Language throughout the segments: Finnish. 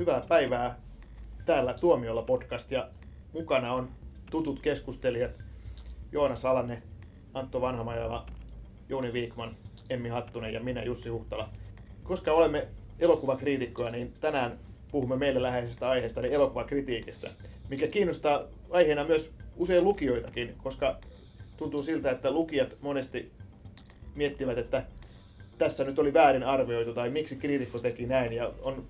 hyvää päivää täällä Tuomiolla podcast ja mukana on tutut keskustelijat Joonas Alanne, Antto Vanhamajala, Jouni Viikman, Emmi Hattunen ja minä Jussi Huhtala. Koska olemme elokuvakriitikkoja, niin tänään puhumme meille läheisestä aiheesta, eli elokuvakritiikistä, mikä kiinnostaa aiheena myös usein lukijoitakin, koska tuntuu siltä, että lukijat monesti miettivät, että tässä nyt oli väärin arvioitu tai miksi kriitikko teki näin ja on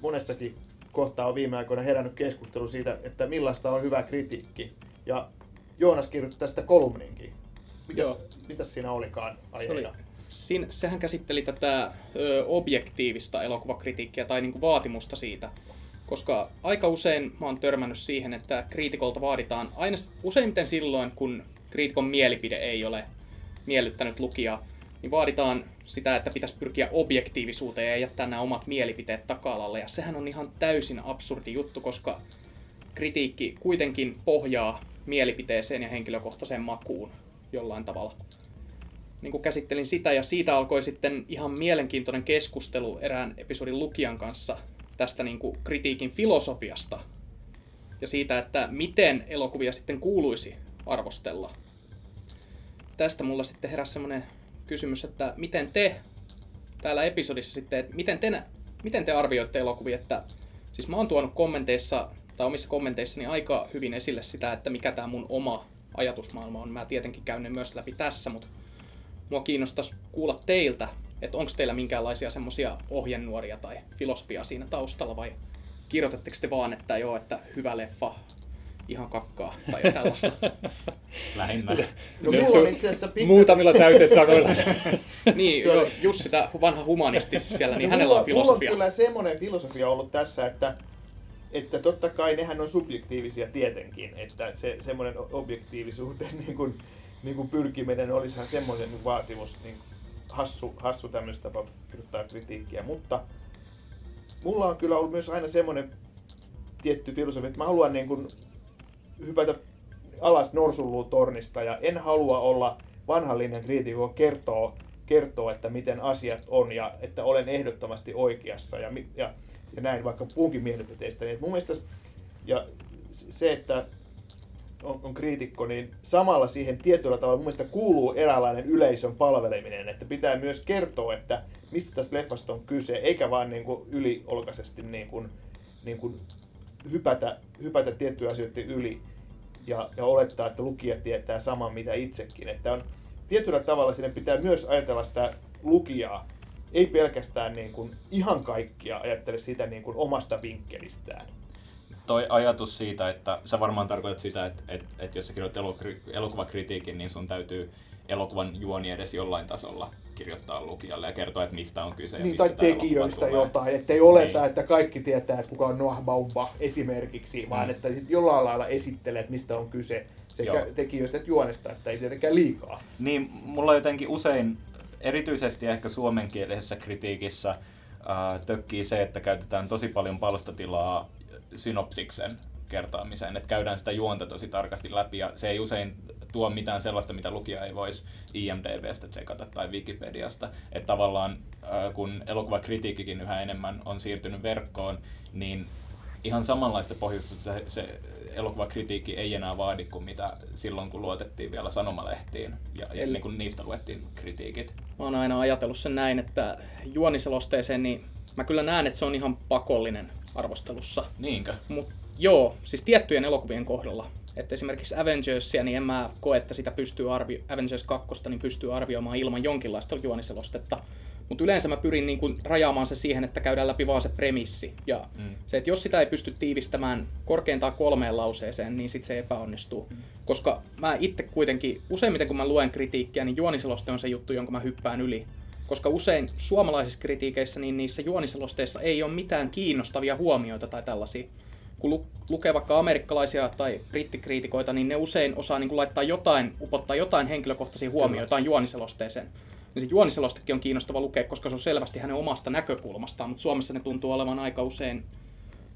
monessakin kohtaa on viime aikoina herännyt keskustelu siitä, että millaista on hyvä kritiikki. Ja Joonas kirjoitti tästä kolumninkin. Mitäs, mitäs siinä olikaan aiheena? Se oli, siinä, sehän käsitteli tätä ö, objektiivista elokuvakritiikkiä tai niinku vaatimusta siitä. Koska aika usein mä oon törmännyt siihen, että kriitikolta vaaditaan aina useimmiten silloin, kun kriitikon mielipide ei ole miellyttänyt lukijaa, niin vaaditaan sitä, että pitäisi pyrkiä objektiivisuuteen ja jättää nämä omat mielipiteet taka-alalle. Ja sehän on ihan täysin absurdi juttu, koska kritiikki kuitenkin pohjaa mielipiteeseen ja henkilökohtaiseen makuun jollain tavalla. Niin kuin käsittelin sitä ja siitä alkoi sitten ihan mielenkiintoinen keskustelu erään episodin lukijan kanssa tästä niin kuin kritiikin filosofiasta ja siitä, että miten elokuvia sitten kuuluisi arvostella. Tästä mulla sitten heräsi semmoinen kysymys, että miten te täällä episodissa sitten, että miten te, miten te arvioitte elokuvia, että siis mä oon tuonut kommenteissa tai omissa kommenteissani aika hyvin esille sitä, että mikä tämä mun oma ajatusmaailma on. Mä tietenkin käyn ne myös läpi tässä, mutta mua kiinnostaisi kuulla teiltä, että onko teillä minkäänlaisia semmoisia ohjenuoria tai filosofiaa siinä taustalla vai kirjoitatteko te vaan, että joo, että hyvä leffa, ihan kakkaa tai tällaista. Lähinnä. No, mulla on itse asiassa pikkas... Muutamilla täytesanoilla. niin, no, Jussi, tämä vanha humanisti siellä, niin no, hänellä on filosofia. Mulla on kyllä semmoinen filosofia ollut tässä, että että totta kai nehän on subjektiivisia tietenkin, että se semmoinen objektiivisuuteen niin kuin, niin kuin pyrkiminen olisihan semmoinen vaatimus, niin hassu, hassu tämmöistä tapa kirjoittaa kritiikkiä, mutta mulla on kyllä ollut myös aina semmoinen tietty filosofia, että mä haluan niin kuin hypätä alas tornista ja en halua olla vanhan linjan kriitikko kertoo, kertoo, että miten asiat on ja että olen ehdottomasti oikeassa ja, ja, ja näin vaikka puunkin mielipiteistä. Niin mun mielestä, ja se, että on, on kriitikko, niin samalla siihen tietyllä tavalla mun mielestä kuuluu eräänlainen yleisön palveleminen, että pitää myös kertoa, että mistä tässä leffasta on kyse, eikä vaan niin kuin yliolkaisesti niin kuin, niin kuin hypätä, hypätä tiettyjä asioita yli ja, ja olettaa, että lukija tietää saman mitä itsekin. Että on, tietyllä tavalla sinne pitää myös ajatella sitä lukijaa, ei pelkästään niin kuin ihan kaikkia ajattele sitä niin kuin omasta vinkkelistään. Toi ajatus siitä, että sä varmaan tarkoitat sitä, että, että, että jos sä kirjoitat elokuvakritiikin, niin sun täytyy elokuvan juoni edes jollain tasolla kirjoittaa lukijalle ja kertoa, että mistä on kyse. Niin, tai tekijöistä jotain, ettei oleta, niin. että kaikki tietää, että kuka on Noah Baumbach esimerkiksi, mm. vaan että sit jollain lailla esittelee, että mistä on kyse sekä Joo. tekijöistä että juonesta, että ei tietenkään liikaa. Niin, mulla jotenkin usein, erityisesti ehkä suomenkielisessä kritiikissä, äh, tökkii se, että käytetään tosi paljon palstatilaa synopsiksen kertaamiseen, että käydään sitä juonta tosi tarkasti läpi ja se ei usein tuo mitään sellaista, mitä lukija ei voisi IMDBstä tsekata tai Wikipediasta. Että tavallaan kun elokuvakritiikkikin yhä enemmän on siirtynyt verkkoon, niin ihan samanlaista pohjusta se, se elokuvakritiikki ei enää vaadi kuin mitä silloin, kun luotettiin vielä sanomalehtiin ja, ja niin kun niistä luettiin kritiikit. Mä oon aina ajatellut sen näin, että juoniselosteeseen, niin mä kyllä näen, että se on ihan pakollinen arvostelussa. Niinkö? Mut joo, siis tiettyjen elokuvien kohdalla. Että esimerkiksi Avengersia, niin en mä koe, että sitä pystyy arvio- Avengers 2 niin pystyy arvioimaan ilman jonkinlaista juoniselostetta. Mutta yleensä mä pyrin niin kuin rajaamaan se siihen, että käydään läpi vaan se premissi. Ja mm. se, että jos sitä ei pysty tiivistämään korkeintaan kolmeen lauseeseen, niin sitten se epäonnistuu. Mm. Koska mä itse kuitenkin, useimmiten kun mä luen kritiikkiä, niin juoniseloste on se juttu, jonka mä hyppään yli. Koska usein suomalaisissa kritiikeissä, niin niissä juoniselosteissa ei ole mitään kiinnostavia huomioita tai tällaisia kun lukee vaikka amerikkalaisia tai brittikriitikoita, niin ne usein osaa niin kuin laittaa jotain, upottaa jotain henkilökohtaisia huomioita jotain juoniselosteeseen. Niin se juoniselostekin on kiinnostava lukea, koska se on selvästi hänen omasta näkökulmastaan, mutta Suomessa ne tuntuu olevan aika usein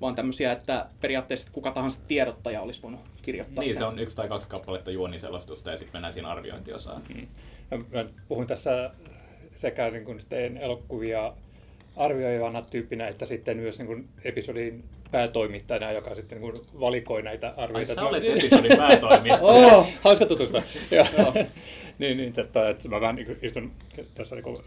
vaan tämmöisiä, että periaatteessa kuka tahansa tiedottaja olisi voinut kirjoittaa Niin, sen. se on yksi tai kaksi kappaletta juoniselostusta ja sitten mennään siinä arviointiosaan. Mm. Mä puhun tässä sekä niin kuin teen elokuvia arvioivana tyyppinä, että sitten myös niin kuin episodin päätoimittajana, joka sitten niin kuin valikoi näitä Ai arvioita. sä Mä- olet episodin päätoimija. Oh, hauska tutustua. Joo. niin, niin että, että mä vähän niin istun tässä niin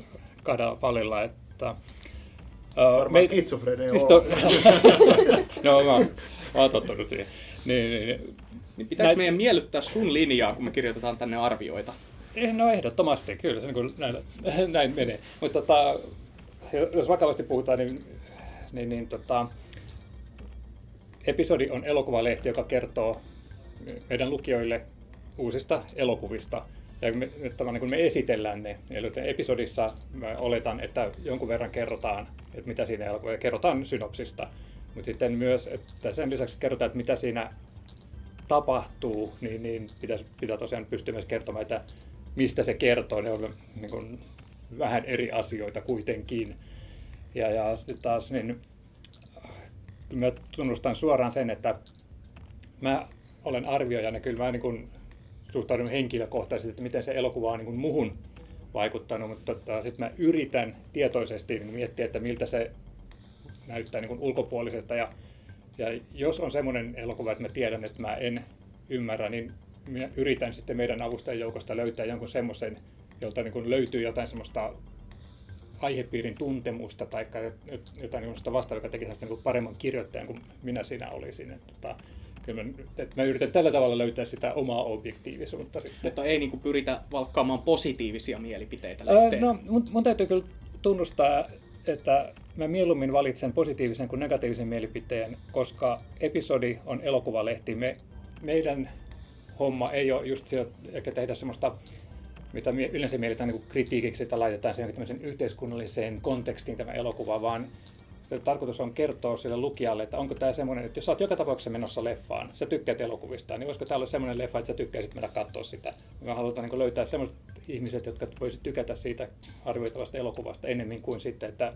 kahdella pallilla, että... Uh, Varmaan skitsofrenia siis on. to, no mä, oon- mä oon tottunut siihen. Niin, niin, niin. Niin pitääkö Näin- meidän miellyttää sun linjaa, kun me kirjoitetaan tänne arvioita? Eh, No ehdottomasti, kyllä se niin kuin näin, näin menee. Mutta tota, jos vakavasti puhutaan, niin, niin, niin tota, episodi on elokuvalehti, joka kertoo meidän lukijoille uusista elokuvista. Ja me, että niin kun me esitellään ne, eli episodissa mä oletan, että jonkun verran kerrotaan, että mitä siinä elokuvassa, kerrotaan synopsista. Mutta sitten myös, että sen lisäksi kerrotaan, että mitä siinä tapahtuu, niin, niin pitäisi, pitää tosiaan pystyä myös kertomaan, että mistä se kertoo. Ne on niin kuin, vähän eri asioita kuitenkin. Ja, ja sitten taas niin, mä tunnustan suoraan sen, että mä olen arvioijana, kyllä mä niin kuin, suhtaudun henkilökohtaisesti, että miten se elokuva on niin kuin muhun vaikuttanut, mutta tota, sitten mä yritän tietoisesti niin miettiä, että miltä se näyttää niin ulkopuoliselta ja ja jos on semmoinen elokuva, että mä tiedän, että mä en ymmärrä, niin mä yritän sitten meidän avustajien joukosta löytää jonkun semmoisen, jolta niin löytyy jotain semmoista aihepiirin tuntemusta tai jotain semmoista vastaavaa, joka tekisi niin paremman kirjoittajan kuin minä siinä olisin. Että, tota, kyllä mä, että mä yritän tällä tavalla löytää sitä omaa objektiivisuutta sitten. Mutta ei niin kuin pyritä valkkaamaan positiivisia mielipiteitä lehteen. No, mun, mun täytyy kyllä tunnustaa, että mä mieluummin valitsen positiivisen kuin negatiivisen mielipiteen, koska episodi on elokuvalehti. Me, meidän homma ei ole just sillä, eikä tehdä semmoista, mitä yleensä mielletään niin kritiikiksi, että laitetaan sen yhteiskunnalliseen kontekstiin tämä elokuva, vaan se tarkoitus on kertoa sille lukijalle, että onko tämä semmoinen, että jos sä oot joka tapauksessa menossa leffaan, sä tykkäät elokuvista, niin voisiko tämä olla semmoinen leffa, että sä tykkäisit mennä katsoa sitä. Me halutaan niin löytää semmoiset ihmiset, jotka voisivat tykätä siitä arvioitavasta elokuvasta enemmän kuin sitten, että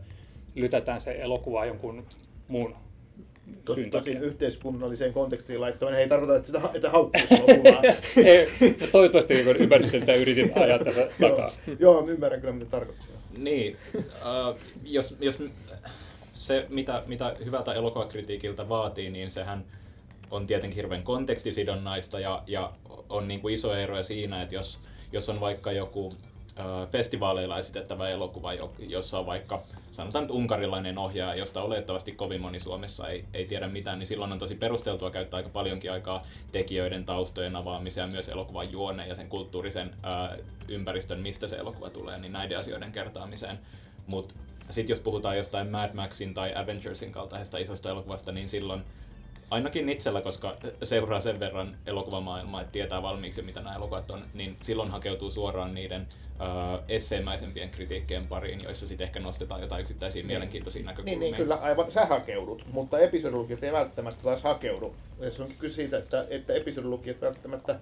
lytätään se elokuva jonkun muun Tosin takia. yhteiskunnalliseen kontekstiin laittaminen ei tarkoita, että sitä että haukkuisi elokuvaa. Ei, no toivottavasti niin ymmärsit, että yritin ajaa tässä takaa. Joo, Joo, ymmärrän kyllä mitä tarkoittaa. Niin, äh, jos, jos se, mitä, mitä hyvältä elokuvakritiikiltä vaatii, niin sehän on tietenkin hirveän kontekstisidonnaista ja, ja on niin kuin iso ero siinä, että jos, jos on vaikka joku festivaaleilla esitettävä elokuva, jo- jossa on vaikka sanotaan nyt unkarilainen ohjaaja, josta oletettavasti kovin moni Suomessa ei, ei tiedä mitään, niin silloin on tosi perusteltua käyttää aika paljonkin aikaa tekijöiden taustojen avaamiseen myös elokuvan juoneen ja sen kulttuurisen ää, ympäristön, mistä se elokuva tulee, niin näiden asioiden kertaamiseen. Mutta sitten jos puhutaan jostain Mad Maxin tai Avengersin kaltaisesta isosta elokuvasta, niin silloin ainakin itsellä, koska seuraa sen verran elokuvamaailmaa, että tietää valmiiksi mitä nämä elokuvat on, niin silloin hakeutuu suoraan niiden uh, esseemäisempien kritiikkien pariin, joissa sitten ehkä nostetaan jotain yksittäisiä mielenkiintoisia Niin, näkökulmia. niin kyllä, aivan, sä hakeudut, mutta episodilukijat ei välttämättä taas hakeudu. Ja se onkin kyse siitä, että, että episodilukijat välttämättä,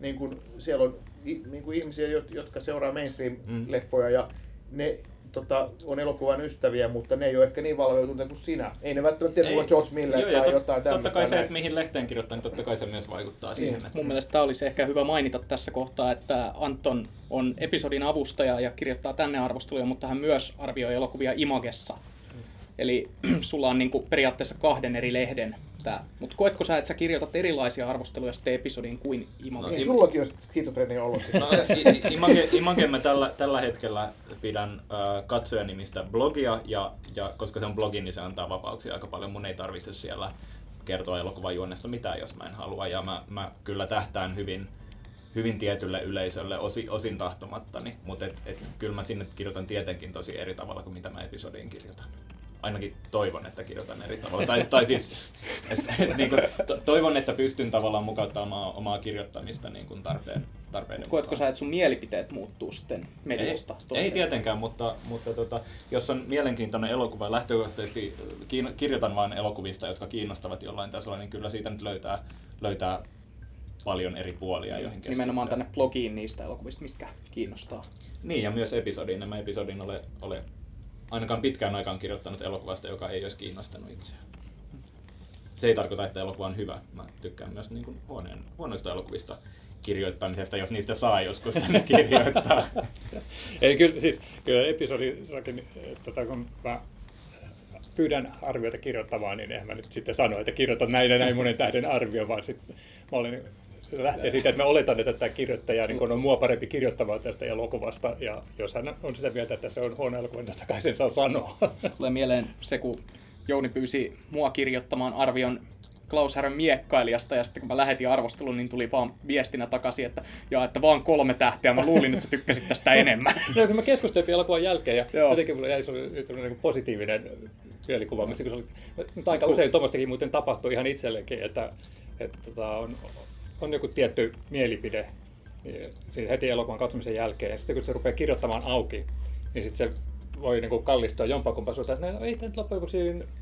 niin kuin, siellä on niin kuin ihmisiä, jot- jotka seuraa mainstream-leffoja ja ne tota, on elokuvan ystäviä, mutta ne ei ole ehkä niin valveutuneita kuin sinä. Ei ne välttämättä tiedä, kuka George Miller Joo, tai tot- jotain tämmöistä. Totta kai se, että mihin lehteen kirjoittaa, niin totta kai se myös vaikuttaa siihen. Että... Mun mielestä tämä olisi ehkä hyvä mainita tässä kohtaa, että Anton on episodin avustaja ja kirjoittaa tänne arvosteluja, mutta hän myös arvioi elokuvia Imagessa. Eli sulla on niinku periaatteessa kahden eri lehden tää. Mutta koetko sä, että sä kirjoitat erilaisia arvosteluja sitten episodiin kuin Image? Niin, sullakin on skitsofrenia ollut sitä. No, i- Image, Image mä tällä, tällä hetkellä pidän äh, katsojanimistä blogia, ja, ja koska se on blogi, niin se antaa vapauksia aika paljon. Mun ei tarvitse siellä kertoa elokuvan juonnesta mitään, jos mä en halua. Ja mä, mä kyllä tähtään hyvin, hyvin tietylle yleisölle osi, osin tahtomattani, mutta et, et, kyllä mä sinne kirjoitan tietenkin tosi eri tavalla kuin mitä mä episodiin kirjoitan. Ainakin toivon, että kirjoitan eri tavalla. Tai, tai siis, et, et, niin kuin, to, toivon, että pystyn tavallaan mukauttamaan omaa kirjoittamista niin kuin tarpeen, tarpeiden Koetko mukaan. sä, että sun mielipiteet muuttuu sitten mediasta Ei, toiseen? ei tietenkään, mutta, mutta tota, jos on mielenkiintoinen elokuva lähtökohtaisesti kiin, kirjoitan vain elokuvista, jotka kiinnostavat jollain tasolla, niin kyllä siitä nyt löytää, löytää paljon eri puolia, joihin keskittyä. Nimenomaan tänne blogiin niistä elokuvista, mitkä kiinnostaa. Niin, ja myös episodiin. Nämä episodin ole, ole ainakaan pitkään aikaan kirjoittanut elokuvasta, joka ei olisi kiinnostanut itseään. Se ei tarkoita, että elokuva on hyvä. Mä tykkään myös niin kuin huoneen, huonoista elokuvista kirjoittamisesta, jos niistä saa joskus tänne kirjoittaa. Ei, kyllä, siis, kyllä episodissakin, tota, kun mä pyydän arvioita kirjoittamaan, niin eihän mä nyt sitten sano, että kirjoitan näin ja näin monen tähden arvio, vaan sitten mä olen se lähtee siitä, että me oletan, että tämä kirjoittaja niin on mua parempi kirjoittamaan tästä elokuvasta, ja jos hän on sitä mieltä, että se on huono elokuva, niin totta kai sen saa sanoa. Tulee mieleen se, kun Jouni pyysi mua kirjoittamaan arvion Klaus Härön miekkailijasta, ja sitten kun mä lähetin arvostelun, niin tuli vaan viestinä takaisin, että, ja, että vaan kolme tähteä, mä luulin, että sä tykkäsit tästä enemmän. no, kun mä keskustelin elokuvan jälkeen, ja Joo. jotenkin mulla jäi se niin positiivinen mielikuva, mutta, se oli, mutta aika usein tuommoistakin muuten tapahtuu ihan itselleenkin, että, että tota, on, on joku tietty mielipide niin heti elokuvan katsomisen jälkeen, ja sitten kun se rupeaa kirjoittamaan auki, niin sitten se voi niin kuin kallistua jompakumpa suuntaan, että no, ei tämä nyt loppujen lopuksi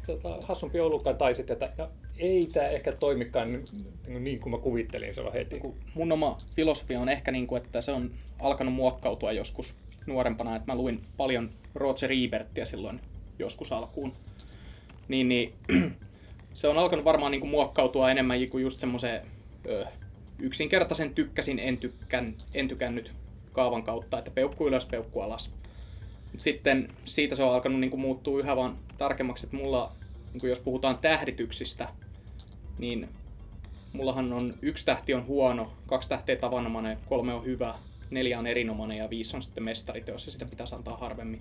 tota, hassumpi ollutkaan, tai sitten, että no, ei tämä ehkä toimikaan niin, niin kuin mä kuvittelin silloin heti. Mun oma filosofia on ehkä, niin kuin, että se on alkanut muokkautua joskus nuorempana, että mä luin paljon Roger Ebertia silloin joskus alkuun. Niin, niin se on alkanut varmaan niin kuin muokkautua enemmän kuin just semmoiseen yksinkertaisen tykkäsin, en, tykkän, en tykännyt kaavan kautta, että peukku ylös, peukku alas. Sitten siitä se on alkanut niin kuin muuttua yhä vaan tarkemmaksi, että mulla, niin kuin jos puhutaan tähdityksistä, niin mullahan on yksi tähti on huono, kaksi tähteä tavanomainen, kolme on hyvä, neljä on erinomainen ja viisi on sitten mestariteos ja sitä pitäisi antaa harvemmin.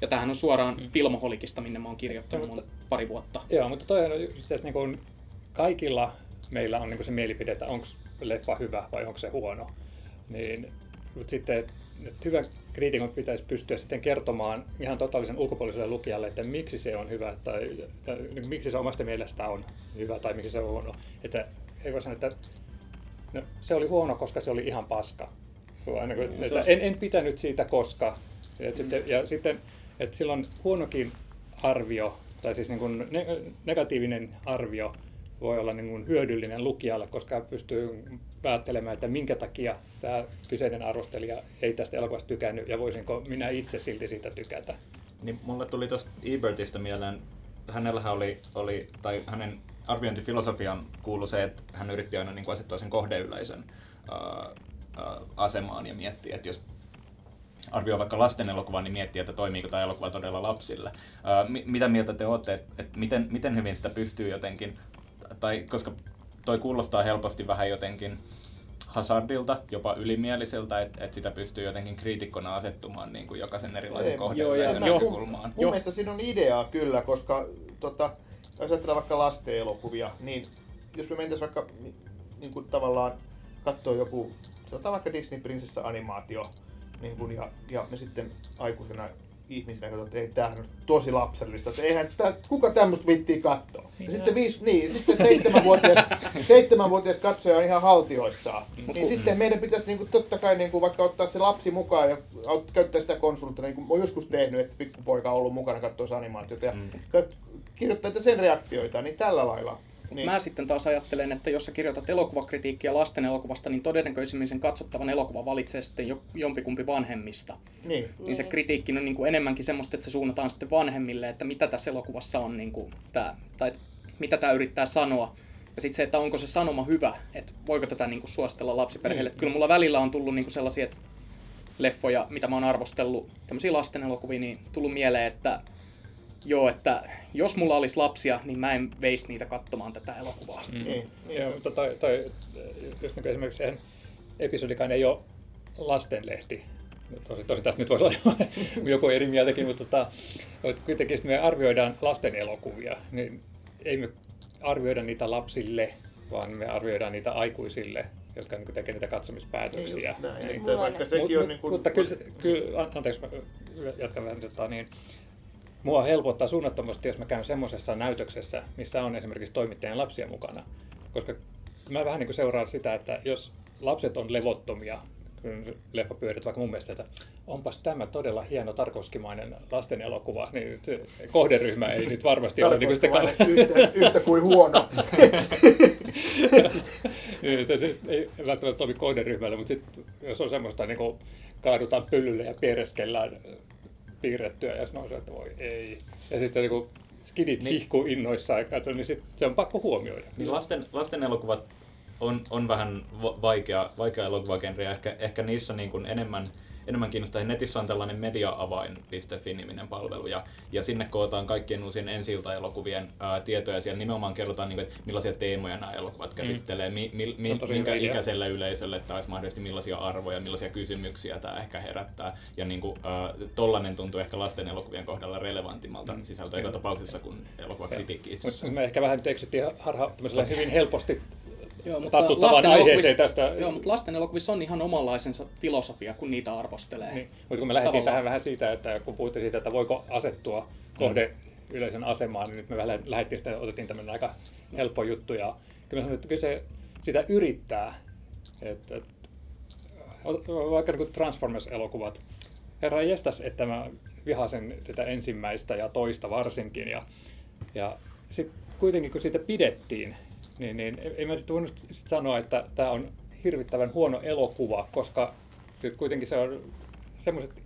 Ja tämähän on suoraan mm. Filmoholikista, minne mä oon kirjoittanut mun pari vuotta. Joo, mutta toi on just, että niin kaikilla meillä on niin se mielipide, että onko leffa hyvä vai onko se huono. Niin, mutta sitten hyvän kriitikon pitäisi pystyä sitten kertomaan ihan totaalisen ulkopuoliselle lukijalle, että miksi se on hyvä tai, tai miksi se omasta mielestä on hyvä tai miksi se on huono. Että ei voi sanoa, että no, se oli huono, koska se oli ihan paska. Aina, että en, en pitänyt siitä koska. Ja, mm. sitten, ja sitten, että silloin huonokin arvio, tai siis niin kuin negatiivinen arvio, voi olla niin kuin hyödyllinen lukijalle, koska pystyy päättelemään, että minkä takia tämä kyseinen arvostelija ei tästä elokuvasta tykännyt ja voisinko minä itse silti siitä tykätä. Niin mulle tuli tuosta Ebertistä mieleen, hänellähän oli, oli, tai hänen arviointifilosofian kuului se, että hän yritti aina niin kuin asettua sen kohdeyleisön uh, uh, asemaan ja miettiä, että jos arvioi vaikka lasten elokuvaa, niin miettii, että toimiiko tämä elokuva todella lapsille. Uh, mitä mieltä te olette, että, että miten, miten hyvin sitä pystyy jotenkin tai koska toi kuulostaa helposti vähän jotenkin hazardilta, jopa ylimieliseltä, että et sitä pystyy jotenkin kriitikkona asettumaan niin kuin jokaisen erilaisen kohteen näkökulmaan. Mun, mun mielestä siinä on ideaa kyllä, koska tota, jos ajatellaan vaikka lasten elokuvia, niin jos me mentäisiin vaikka niin kuin tavallaan katsoa joku, sanotaan vaikka Disney prinsessa animaatio, niin kuin, ja, ja me sitten aikuisena ihmisenä että ei tämähän on tosi lapsellista, että eihän tää, kuka tämmöistä vittiin katsoa. Niin, ja sitten, viisi, niin, sitten seitsemänvuotias, seitsemänvuotias katsoja on ihan haltioissaan. Mm. Niin sitten meidän pitäisi niin kuin, totta kai niin kuin, vaikka ottaa se lapsi mukaan ja käyttää sitä konsulttia, niin kuin olen joskus tehnyt, että pikkupoika on ollut mukana katsoa animaatiota ja mm. kirjoittaa sen reaktioita, niin tällä lailla niin. Mä sitten taas ajattelen, että jos sä kirjoitat elokuvakritiikkiä lasten elokuvasta, niin todennäköisemmin sen katsottavan elokuva valitsee sitten jo, jompikumpi vanhemmista. Niin. niin se kritiikki on niin kuin enemmänkin semmoista, että se suunnataan sitten vanhemmille, että mitä tässä elokuvassa on, niin kuin tää, tai mitä tämä yrittää sanoa. Ja sitten se, että onko se sanoma hyvä, että voiko tätä niin kuin suositella lapsiperheille. Niin. Kyllä mulla välillä on tullut niin kuin sellaisia leffoja, mitä mä oon arvostellut, tämmöisiä lasten elokuvia, niin tullut mieleen, että joo, että jos mulla olisi lapsia, niin mä en veisi niitä katsomaan tätä elokuvaa. Mm. Niin, niin. Joo, mutta toi, toi, just niin esimerkiksi eihän episodikaan ei ole lastenlehti. Tosi, tosi tästä nyt voisi olla joku eri mieltäkin, mutta tota, kuitenkin me arvioidaan lasten elokuvia, niin ei me arvioida niitä lapsille, vaan me arvioidaan niitä aikuisille, jotka niin tekevät niitä katsomispäätöksiä. Niin, näin, niin, vaikka sekin on niin kuin... Mutta kyllä, kyllä anteeksi, mä jatkan vähän, tota, niin, Mua helpottaa suunnattomasti, jos mä käyn semmoisessa näytöksessä, missä on esimerkiksi toimittajan lapsia mukana. Koska mä vähän niin kuin seuraan sitä, että jos lapset on levottomia, kun leffa pyörit vaikka mun mielestä, että onpas tämä todella hieno tarkoskimainen lasten elokuva, niin kohderyhmä ei nyt varmasti ole niin sitä... yhtä, yhtä kuin huono. ei välttämättä toimi kohderyhmälle, mutta sit, jos on semmoista, niin kuin kaadutaan pyllylle ja piereskellään piirrettyä ja sanoo, että voi ei. Ja sitten niin kun skidit niin. hihkuu innoissaan, katso, niin sit se on pakko huomioida. Niin lasten, lasten elokuvat on, on vähän vaikea, vaikea elokuvagenre. Ehkä, ehkä niissä niin kuin enemmän enemmän kiinnostaa. Netissä on tällainen mediaavain.fi-niminen palvelu, ja, ja sinne kootaan kaikkien uusien ensi elokuvien ää, tietoja. Siellä nimenomaan kerrotaan, niin kuin, että millaisia teemoja nämä elokuvat mm. käsittelee, mi, mi, mi, minkä ikäiselle yleisölle taas mahdollisesti millaisia arvoja, millaisia kysymyksiä tämä ehkä herättää. Ja niin kuin, ää, tollainen tuntuu ehkä lasten elokuvien kohdalla relevantimmalta mm. sisältöä joka tapauksessa kuin elokuvakritiikki itse Me ehkä vähän eksyttiin harha hyvin helposti Joo, mutta lasten aiheeseen tästä. Joo, mutta lasten elokuvissa on ihan omanlaisensa filosofia, kun niitä arvostelee. Niin. Mutta kun me lähdettiin tähän vähän siitä, että kun puhuttiin siitä, että voiko asettua kohde mm. yleisön asemaan, niin nyt me vähän lähdettiin sitä, otettiin tämmöinen aika helppo juttu. Ja kyllä sanoin, että kyllä se sitä yrittää. Että, vaikka niin Transformers-elokuvat. Herra jestas, että mä vihasen tätä ensimmäistä ja toista varsinkin. Ja, ja sitten kuitenkin kun siitä pidettiin, niin, niin ei mä nyt voinut sit sanoa, että tämä on hirvittävän huono elokuva, koska kuitenkin se on semmoiset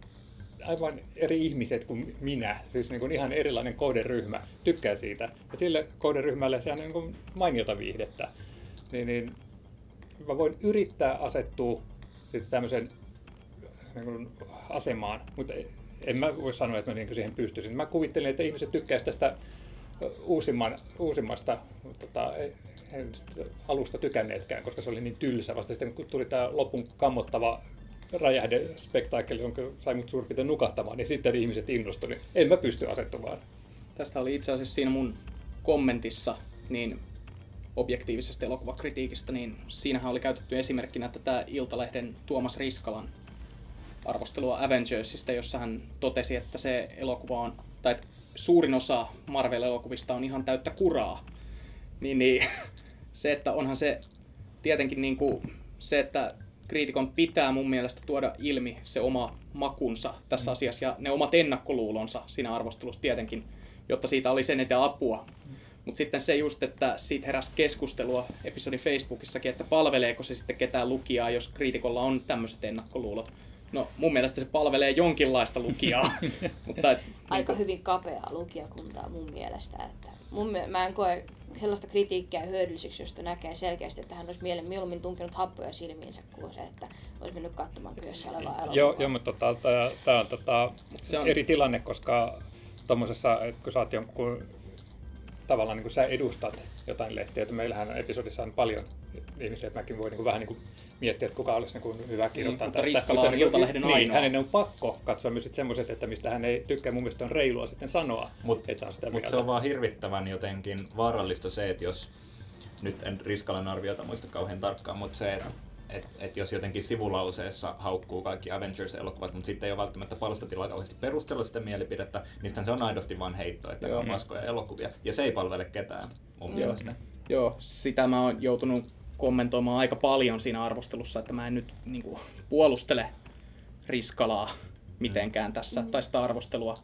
aivan eri ihmiset kuin minä, siis niin kuin ihan erilainen kohderyhmä, tykkää siitä. Ja sille kohderyhmälle se on niin kuin mainiota viihdettä. Niin, niin mä voin yrittää asettua sitten tämmöisen niin kuin asemaan, mutta en mä voi sanoa, että mä niin siihen pystyisin. Mä kuvittelin, että ihmiset tykkäisivät tästä uusimman, uusimmasta tota, en alusta tykänneetkään, koska se oli niin tylsä. Vasta sitten kun tuli tämä lopun kammottava räjähdespektaakkeli, jonka sai mut suurin piirtein nukahtamaan, niin sitten ihmiset innostuivat. Niin en mä pysty asettumaan. Tästä oli itse asiassa siinä mun kommentissa, niin objektiivisesta elokuvakritiikistä, niin siinähän oli käytetty esimerkkinä tätä Iltalehden Tuomas Riskalan arvostelua Avengersista, jossa hän totesi, että se elokuva on, tai suurin osa Marvel-elokuvista on ihan täyttä kuraa. Niin, niin se, että onhan se tietenkin niin kuin, se, että kriitikon pitää mun mielestä tuoda ilmi se oma makunsa tässä mm. asiassa ja ne omat ennakkoluulonsa siinä arvostelussa tietenkin, jotta siitä oli sen eteen apua. Mm. Mutta sitten se just, että siitä heräsi keskustelua episodin Facebookissakin, että palveleeko se sitten ketään lukijaa, jos kriitikolla on tämmöiset ennakkoluulot. No mun mielestä se palvelee jonkinlaista lukijaa. mutta et, Aika niin hyvin kapeaa lukijakuntaa mun mielestä. Että mun, mä en koe sellaista kritiikkiä hyödylliseksi, josta näkee selkeästi, että hän olisi mieluummin tunkenut happoja silmiinsä kuin se, että olisi mennyt katsomaan kyössä olevaa elokuvaa. Joo, joo mutta tota, tämä on, tota, se on eri tilanne, koska tuommoisessa, kun sä oot jonkun, tavallaan niin kuin sä edustat jotain lehtiä, että meillähän episodissa on paljon ihmisiä, että mäkin voi niin kuin vähän niin kuin miettiä, että kuka olisi niin hyvä kirjoittaa niin, tästä. Riskala on Iltalehden niin, ainoa. Hänen on pakko katsoa myös semmoiset, että mistä hän ei tykkää. Mun mielestä on reilua sitten sanoa, Mutta mut se on vaan hirvittävän jotenkin vaarallista se, että jos, nyt en Riskalan arviota muista kauhean tarkkaan, mutta se, että et, et jos jotenkin sivulauseessa haukkuu kaikki Avengers-elokuvat, mutta sitten ei ole välttämättä palstatilaa kauheasti perustella sitä mielipidettä, niin se on aidosti vain heitto, että Joo. on paskoja elokuvia. Ja se ei palvele ketään mun mm. mielestä. Joo, sitä mä oon joutunut kommentoimaan aika paljon siinä arvostelussa, että mä en nyt niin kuin, puolustele Riskalaa mitenkään tässä, mm. tai sitä arvostelua,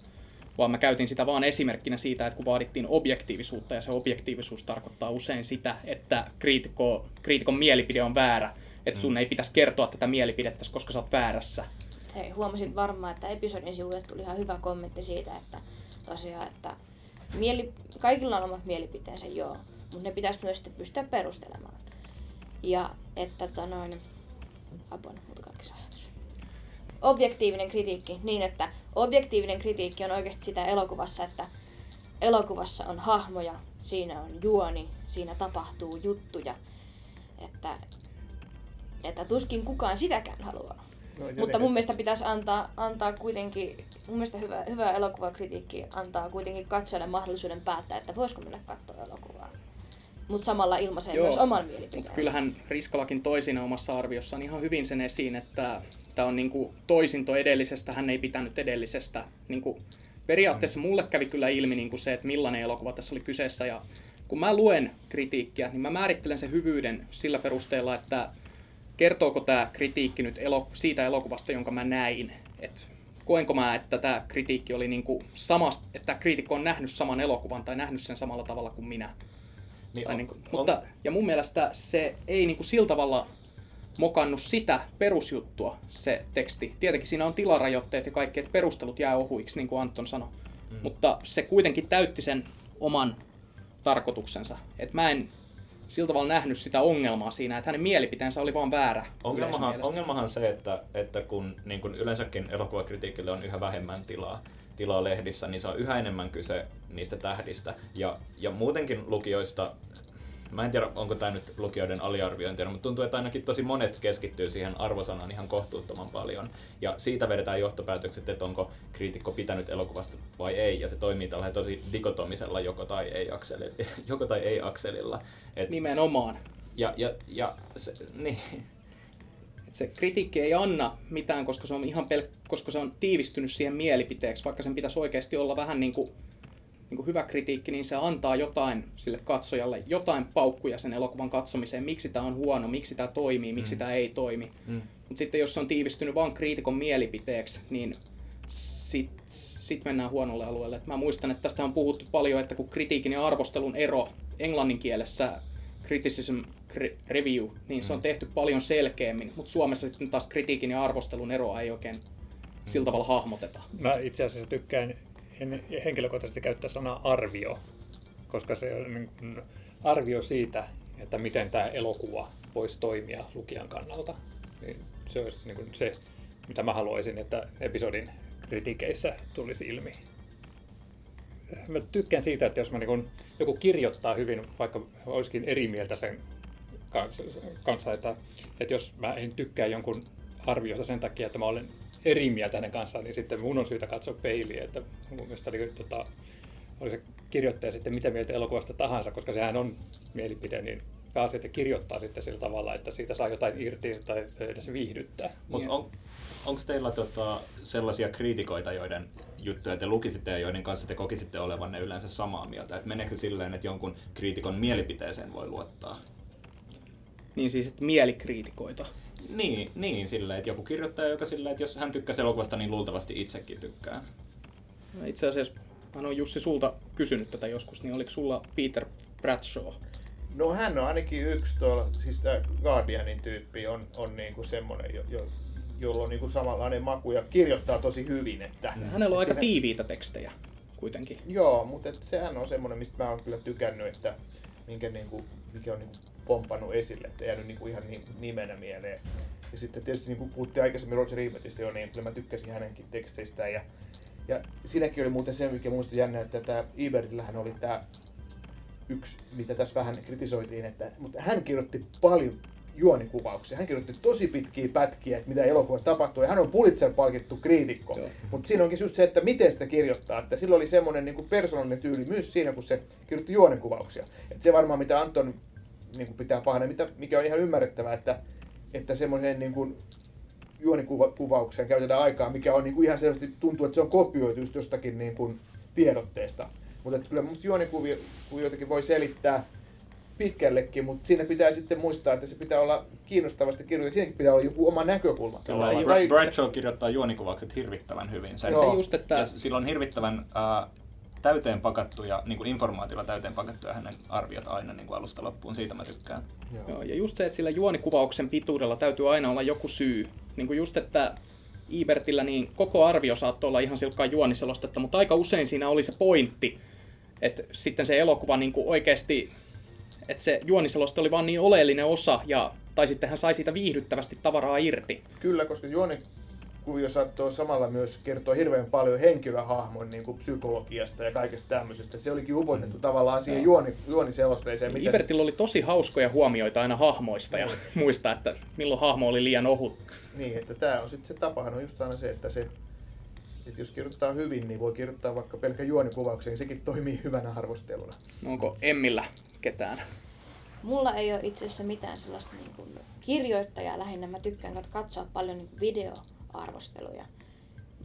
vaan mä käytin sitä vaan esimerkkinä siitä, että kun vaadittiin objektiivisuutta, ja se objektiivisuus tarkoittaa usein sitä, että kriitikko, kriitikon mielipide on väärä, että sun mm. ei pitäisi kertoa tätä mielipidettä, koska sä oot väärässä. Hei, huomasit varmaan, että episodin sivuille tuli ihan hyvä kommentti siitä, että tosiaan, että mieli, kaikilla on omat mielipiteensä, joo, mutta ne pitäisi myös pystyä perustelemaan. Ja että tota noin, apua, mutta kaikki ajatus. Objektiivinen kritiikki, niin että objektiivinen kritiikki on oikeasti sitä elokuvassa, että elokuvassa on hahmoja, siinä on juoni, siinä tapahtuu juttuja, että, että tuskin kukaan sitäkään haluaa. No, Mutta mun mielestä pitäisi antaa, antaa kuitenkin, mun mielestä hyvä, hyvä elokuvakritiikki antaa kuitenkin katsojalle mahdollisuuden päättää, että voisiko mennä katsoa elokuvaa mutta samalla ilmaisee Joo. myös oman mielipiteensä. Kyllähän Riskalakin toisina omassa arviossaan ihan hyvin sen esiin, että tämä on niinku toisinto edellisestä, hän ei pitänyt edellisestä. Niinku, periaatteessa mulle kävi kyllä ilmi niinku se, että millainen elokuva tässä oli kyseessä. Ja kun mä luen kritiikkiä, niin mä määrittelen sen hyvyyden sillä perusteella, että kertooko tämä kritiikki nyt elo- siitä elokuvasta, jonka mä näin. Et koenko mä, että tämä kritiikki oli niinku samast, että kriitikko on nähnyt saman elokuvan tai nähnyt sen samalla tavalla kuin minä. Niin on, niin kuin, on. Mutta, ja mun mielestä se ei niin kuin sillä tavalla mokannut sitä perusjuttua, se teksti. Tietenkin siinä on tilarajoitteet ja kaikki, että perustelut jää ohuiksi, niin kuin Anton sanoi. Mm. Mutta se kuitenkin täytti sen oman tarkoituksensa. Et mä en sillä tavalla nähnyt sitä ongelmaa siinä, että hänen mielipiteensä oli vaan väärä. Ongelmahan, ongelmahan se, että, että kun niin kun yleensäkin elokuvakritiikille on yhä vähemmän tilaa, tilaa lehdissä, niin se on yhä enemmän kyse niistä tähdistä. Ja, ja muutenkin lukijoista, mä en tiedä onko tämä nyt lukijoiden aliarviointia, mutta tuntuu, että ainakin tosi monet keskittyy siihen arvosanaan ihan kohtuuttoman paljon. Ja siitä vedetään johtopäätökset, että onko kriitikko pitänyt elokuvasta vai ei, ja se toimii tällä tosi dikotomisella joko tai ei akselilla. joko tai ei akselilla. Et, Nimenomaan. ja, ja, ja se, niin, se kritiikki ei anna mitään, koska se on ihan pel- koska se on tiivistynyt siihen mielipiteeksi, vaikka sen pitäisi oikeasti olla vähän niin kuin, niin kuin hyvä kritiikki, niin se antaa jotain sille katsojalle, jotain paukkuja sen elokuvan katsomiseen, miksi tämä on huono, miksi tämä toimii, miksi Mm. tämä ei toimi. Mm. Mutta sitten jos se on tiivistynyt vain kriitikon mielipiteeksi, niin sit, sit mennään huonolle alueelle. Et mä muistan, että tästä on puhuttu paljon, että kun kritiikin ja arvostelun ero englannin kielessä criticism review, niin se on Mm. tehty paljon selkeämmin, mutta Suomessa sitten taas kritiikin ja arvostelun eroa ei oikein sillä tavalla hahmoteta. Mä itse asiassa tykkään en henkilökohtaisesti käyttää sanaa arvio, koska se on niin arvio siitä, että miten tämä elokuva voisi toimia lukijan kannalta. Niin se olisi niin kuin se, mitä mä haluaisin, että episodin kritiikeissä tulisi ilmi. Mä tykkään siitä, että jos mä niin joku kirjoittaa hyvin, vaikka olisikin eri mieltä sen kanssa, että, että jos mä en tykkää jonkun arviosta sen takia, että mä olen eri mieltä hänen kanssaan, niin sitten mun on syytä katsoa peiliin, että mun mielestä oli, tota, oli se kirjoittaja sitten mitä mieltä elokuvasta tahansa, koska sehän on mielipide, niin pääasia, että kirjoittaa sitten sillä tavalla, että siitä saa jotain irti tai se edes viihdyttää. Mutta Niin. on, onko teillä tota, sellaisia kriitikoita, joiden juttuja te lukisitte ja joiden kanssa te kokisitte olevanne yleensä samaa mieltä? Et meneekö silleen, että jonkun kriitikon mielipiteeseen voi luottaa? Niin siis, että mielikriitikoita. Niin, niin silleen, että joku kirjoittaja, joka silleen, että jos hän tykkää elokuvasta, niin luultavasti itsekin tykkää. No Itse asiassa mä oon Jussi sulta kysynyt tätä joskus, niin oliko sulla Peter Bradshaw? No hän on ainakin yksi tuolla, siis tämä Guardianin tyyppi on, on niinku semmoinen, jo, jo, jolla on niinku samanlainen maku ja kirjoittaa tosi hyvin. Että, Hänellä on aika siinä- tiiviitä tekstejä kuitenkin. Joo, mutta et sehän on semmoinen, mistä mä oon kyllä tykännyt, että minkä niinku, mikä on niinku pompannut esille, että jäänyt niinku ihan niin, nimenä mieleen. Ja sitten tietysti niin kuin puhuttiin aikaisemmin Roger Ebertistä jo, niin kyllä mä tykkäsin hänenkin teksteistään. Ja, ja siinäkin oli muuten se, mikä muistui jännä, että tämä Ebertillähän oli tämä yksi, mitä tässä vähän kritisoitiin, että, mutta hän kirjoitti paljon juonikuvauksia. Hän kirjoitti tosi pitkiä pätkiä, että mitä elokuvassa tapahtuu. Ja hän on Pulitzer-palkittu kriitikko. Mutta siinä onkin just se, että miten sitä kirjoittaa. Että sillä oli semmoinen niin persoonallinen tyyli myös siinä, kun se kirjoitti juonekuvauksia. Et se varmaan, mitä Anton niin kuin pitää pahana, mitä, mikä on ihan ymmärrettävää, että, että semmoiseen niin kuin juonikuvaukseen käytetään aikaa, mikä on niin kuin ihan selvästi tuntuu, että se on kopioitu just jostakin niin kuin tiedotteesta. Mutta kyllä musta juonikuvioitakin voi selittää pitkällekin, mutta siinä pitää sitten muistaa, että se pitää olla kiinnostavasti kirjoitettu. Siinäkin pitää olla joku oma näkökulma. Kyllä, se Tai- Bradshaw kirjoittaa juonikuvaukset hirvittävän hyvin. Joo. Se just, että ja sillä on hirvittävän äh, täyteen pakattuja, niin kuin informaatiolla täyteen pakattuja hänen arviot aina niin kuin alusta loppuun. Siitä mä tykkään. Joo. Joo, ja just se, että sillä juonikuvauksen pituudella täytyy aina olla joku syy. Niin kuin just, että Ibertillä niin koko arvio saattoi olla ihan silkkaa juoniselostetta, mutta aika usein siinä oli se pointti, että sitten se elokuva niin kuin oikeasti, että se juoniseloste oli vaan niin oleellinen osa, ja, tai sitten hän sai siitä viihdyttävästi tavaraa irti. Kyllä, koska juonikuvio saattoi samalla myös kertoa hirveän paljon henkilöhahmon niin kuin psykologiasta ja kaikesta tämmöisestä. Se olikin upotettu tavallaan siihen Joo. juoni, juoniselosteeseen. mitä se- Ibertillä oli tosi hauskoja huomioita aina hahmoista, ja muistaa, että milloin hahmo oli liian ohut. Niin, että tämä on sitten se tapahan on just aina se, että se että jos kirjoittaa hyvin, niin voi kirjoittaa vaikka pelkän juonikuvauksen, niin sekin toimii hyvänä arvosteluna. No Onko Emmillä ketään? Mulla ei ole itse asiassa mitään sellaista niin kuin kirjoittajaa lähinnä. Mä tykkään kat- katsoa paljon niin kuin videoarvosteluja.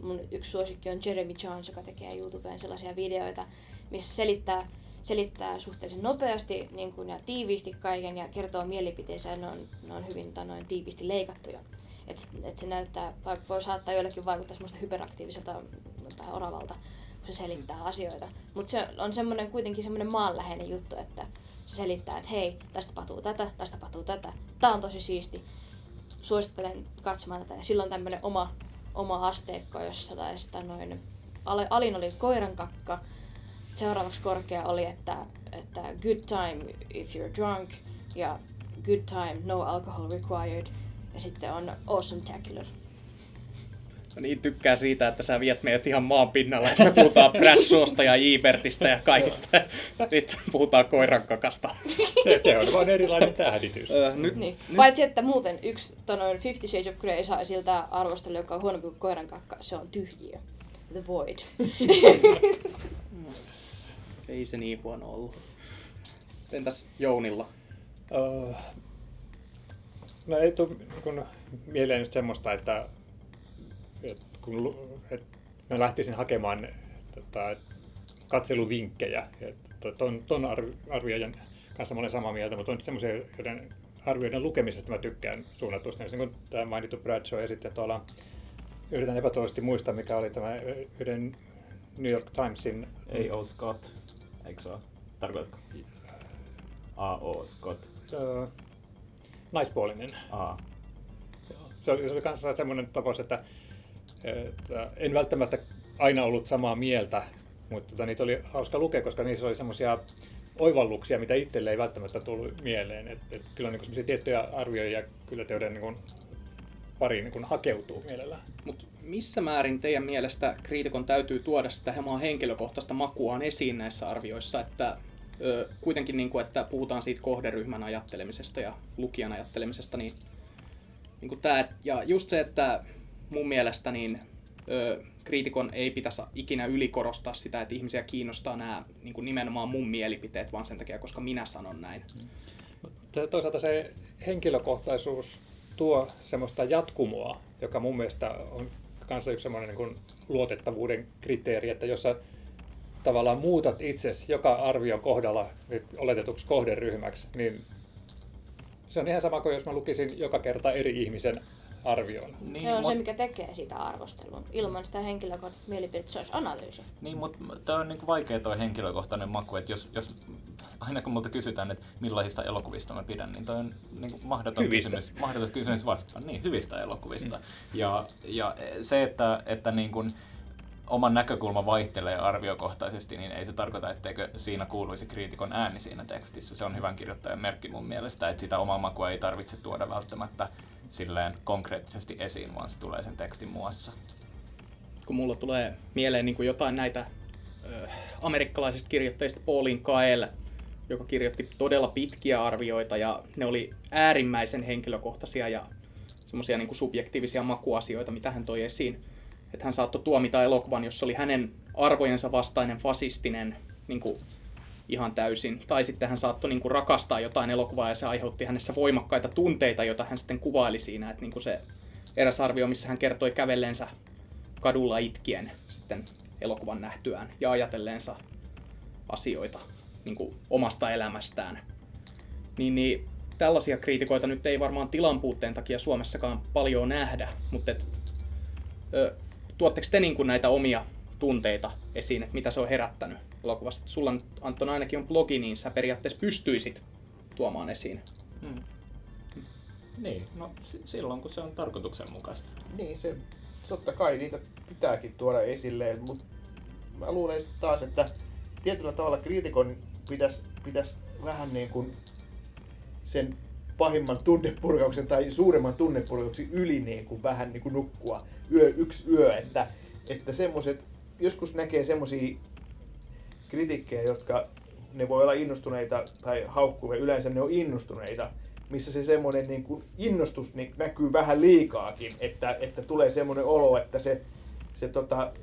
Mun yksi suosikki on Jeremy Jones, joka tekee YouTubeen sellaisia videoita, missä selittää, selittää suhteellisen nopeasti niin kuin, ja tiiviisti kaiken ja kertoo mielipiteensä. Ne on, ne on hyvin tai noin tiiviisti leikattuja. Et, et se näyttää, vaikka voi saattaa joillekin vaikuttaa semmoista hyperaktiiviselta tai oravalta, kun se selittää asioita. Mutta se on semmoinen kuitenkin semmoinen maanläheinen juttu, että se selittää, että hei, tästä tapahtuu tätä, tästä tapahtuu tätä. Tää on tosi siisti. Suosittelen katsomaan tätä. Ja silloin tämmöinen oma, oma asteikko, jossa tästä noin, ale- alin oli koiran kakka. Seuraavaksi korkea oli, että, että good time if you're drunk. ja Good Time, No Alcohol Required. Ja sitten on Awesome Tacular. Mä niin tykkää siitä, että sä viet meidät ihan maan pinnalla, että me puhutaan Bradshawsta ja Ibertistä ja kaikista. Nyt puhutaan koiran kakasta. Se, se on vain erilainen tähditys. Öö, nyt, Niin. nyt, Paitsi että muuten yksi tonoin Fifty Shades of Grey saa siltä arvostelu, joka on huonompi kuin koiran kakka. Se on tyhjiö. The Void. ei se niin huono ollut. Entäs Jounilla? Uh, no ei tule kun mieleen just semmoista, että, että kun että mä lähtisin hakemaan tota, katseluvinkkejä. Että ton, ton arvi, arvioijan kanssa mä olen samaa mieltä, mutta on semmoisia, joiden arvioiden lukemisesta mä tykkään suunnatusti. Niin kuin tämä mainittu Bradshaw ja sitten tuolla, yritän epätoivoisesti muistaa, mikä oli tämä yhden New York Timesin A.O. Scott, eikö se ole? Tarkoitatko? A.O. Scott. uh, naispuolinen. A. Se oli, se oli kanssa semmoinen tapaus, että, että en välttämättä aina ollut samaa mieltä, mutta tota, niitä oli hauska lukea, koska niissä oli semmoisia oivalluksia, mitä itselle ei välttämättä tullut mieleen. Et, et kyllä niin semmoisia tiettyjä arvioijia kyllä teidän niin pariin niin hakeutuu mielellään. Mut missä määrin teidän mielestä kriitikon täytyy tuoda sitä hieman henkilökohtaista makuaan esiin näissä arvioissa, että kuitenkin niin kuin, että puhutaan siitä kohderyhmän ajattelemisesta ja lukijan ajattelemisesta, niin, niin kuin tää, ja just se, että mun mielestä niin ö, kriitikon ei pitäisi ikinä ylikorostaa sitä, että ihmisiä kiinnostaa nämä niin kuin nimenomaan mun mielipiteet, vaan sen takia, koska minä sanon näin. Se- Toisaalta se henkilökohtaisuus tuo semmoista jatkumoa, joka mun mielestä on kanssa yksi semmoinen niin luotettavuuden kriteeri, että jos sä tavallaan muutat itsesi joka arvion kohdalla nyt oletetuksi kohderyhmäksi, niin se on ihan sama kuin jos mä lukisin joka kerta eri ihmisen arvion. Niin, se on mut- se, mikä tekee sitä arvostelun. Ilman sitä henkilökohtaista mielipidettä se olisi analyysi. Niin, mutta tämä on niinku vaikea tuo henkilökohtainen maku, että jos, jos aina kun multa kysytään, että millaisista elokuvista mä pidän, niin toi on niinku mahdoton Hyvistä. kysymys, mahdoton kysymys vastata. Niin, hyvistä elokuvista. Ja, ja se, että, että niin kun oman näkökulma vaihtelee arviokohtaisesti, niin ei se tarkoita, etteikö siinä kuuluisi kriitikon ääni siinä tekstissä. Se on hyvän kirjoittajan merkki mun mielestä, että sitä omaa makua ei tarvitse tuoda välttämättä silleen konkreettisesti esiin, vaan se tulee sen tekstin muassa. kun mulla tulee mieleen niin kuin jotain näitä ö, amerikkalaisista kirjoittajista Pauline Kael, joka kirjoitti todella pitkiä arvioita ja ne oli äärimmäisen henkilökohtaisia ja semmoisia niin subjektiivisia makuasioita, mitä hän toi esiin. Että hän saattoi tuomita elokuvan, jossa oli hänen arvojensa vastainen fasistinen niin kuin ihan täysin. Tai sitten hän saattoi niin kuin rakastaa jotain elokuvaa ja se aiheutti hänessä voimakkaita tunteita, joita hän sitten kuvaili siinä. Että niin kuin se eräs arvio, missä hän kertoi kävellensä kadulla itkien sitten elokuvan nähtyään ja ajatelleensa asioita niin kuin omasta elämästään. Niin, niin tällaisia kriitikoita nyt ei varmaan tilan puutteen takia Suomessakaan paljon nähdä, mutta et, ö, tuotteko te niin kuin näitä omia tunteita esiin, että mitä se on herättänyt elokuvasta? Sulla nyt, Anton ainakin on blogi, niin sä periaatteessa pystyisit tuomaan esiin. Hmm. Niin, no si- silloin kun se on tarkoituksenmukaista. Niin, se totta kai niitä pitääkin tuoda esille, mutta mä luulen sitten taas, että tietyllä tavalla kriitikon pitäisi pitäis vähän niin kuin sen pahimman tunnepurkauksen tai suuremman tunnepurkauksen yli niin kuin vähän niin kuin nukkua yö, yksi yö, että, että semmoset, joskus näkee semmoisia kritiikkejä, jotka ne voi olla innostuneita tai haukkuvia, yleensä ne on innostuneita, missä se semmoinen niin kuin innostus niin näkyy vähän liikaakin, että, että tulee semmoinen olo, että se, se tota,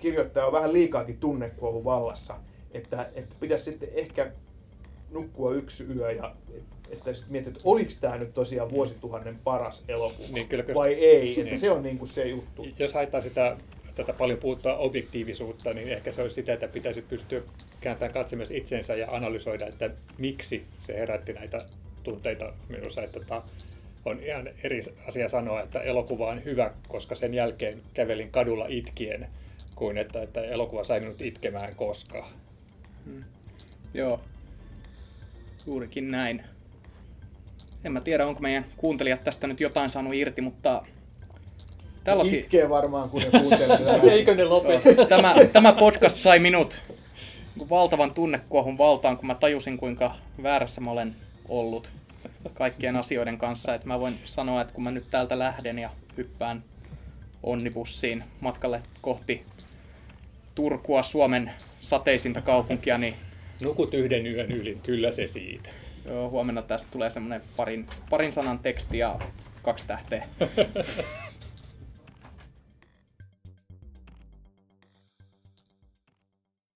kirjoittaja on vähän liikaakin tunnekuohun vallassa, että, että pitäisi sitten ehkä nukkua yksi yö ja et- että sitten miettiä, että oliko tämä nyt tosiaan vuosituhannen paras elokuva Niin, kyllä, kyllä. vai ei, että Niin. se on niin kuin se juttu. Jos haittaa sitä tätä paljon puhuttua objektiivisuutta, niin ehkä se olisi sitä, että pitäisi pystyä kääntämään katse myös itsensä ja analysoida, että miksi se herätti näitä tunteita minussa. Että tota, on ihan eri asia sanoa, että elokuva on hyvä, koska sen jälkeen kävelin kadulla itkien, kuin että, että elokuva sai minut itkemään koskaan. Joo, juurikin näin. En mä tiedä, onko meidän kuuntelijat tästä nyt jotain saanut irti, mutta tällaisia... Itkee varmaan, kun ne kuuntelee. Eikö ne lopeta? Tämä, tämä podcast sai minut valtavan tunnekuohun valtaan, kun mä tajusin, kuinka väärässä mä olen ollut kaikkien asioiden kanssa. Että mä voin sanoa, että kun mä nyt täältä lähden ja hyppään onnibussiin matkalle kohti Turkua, Suomen sateisinta kaupunkia, niin Nukut yhden yön yli, kyllä se siitä. joo, huomenna tästä tulee semmoinen parin, parin sanan teksti ja kaksi tähteä.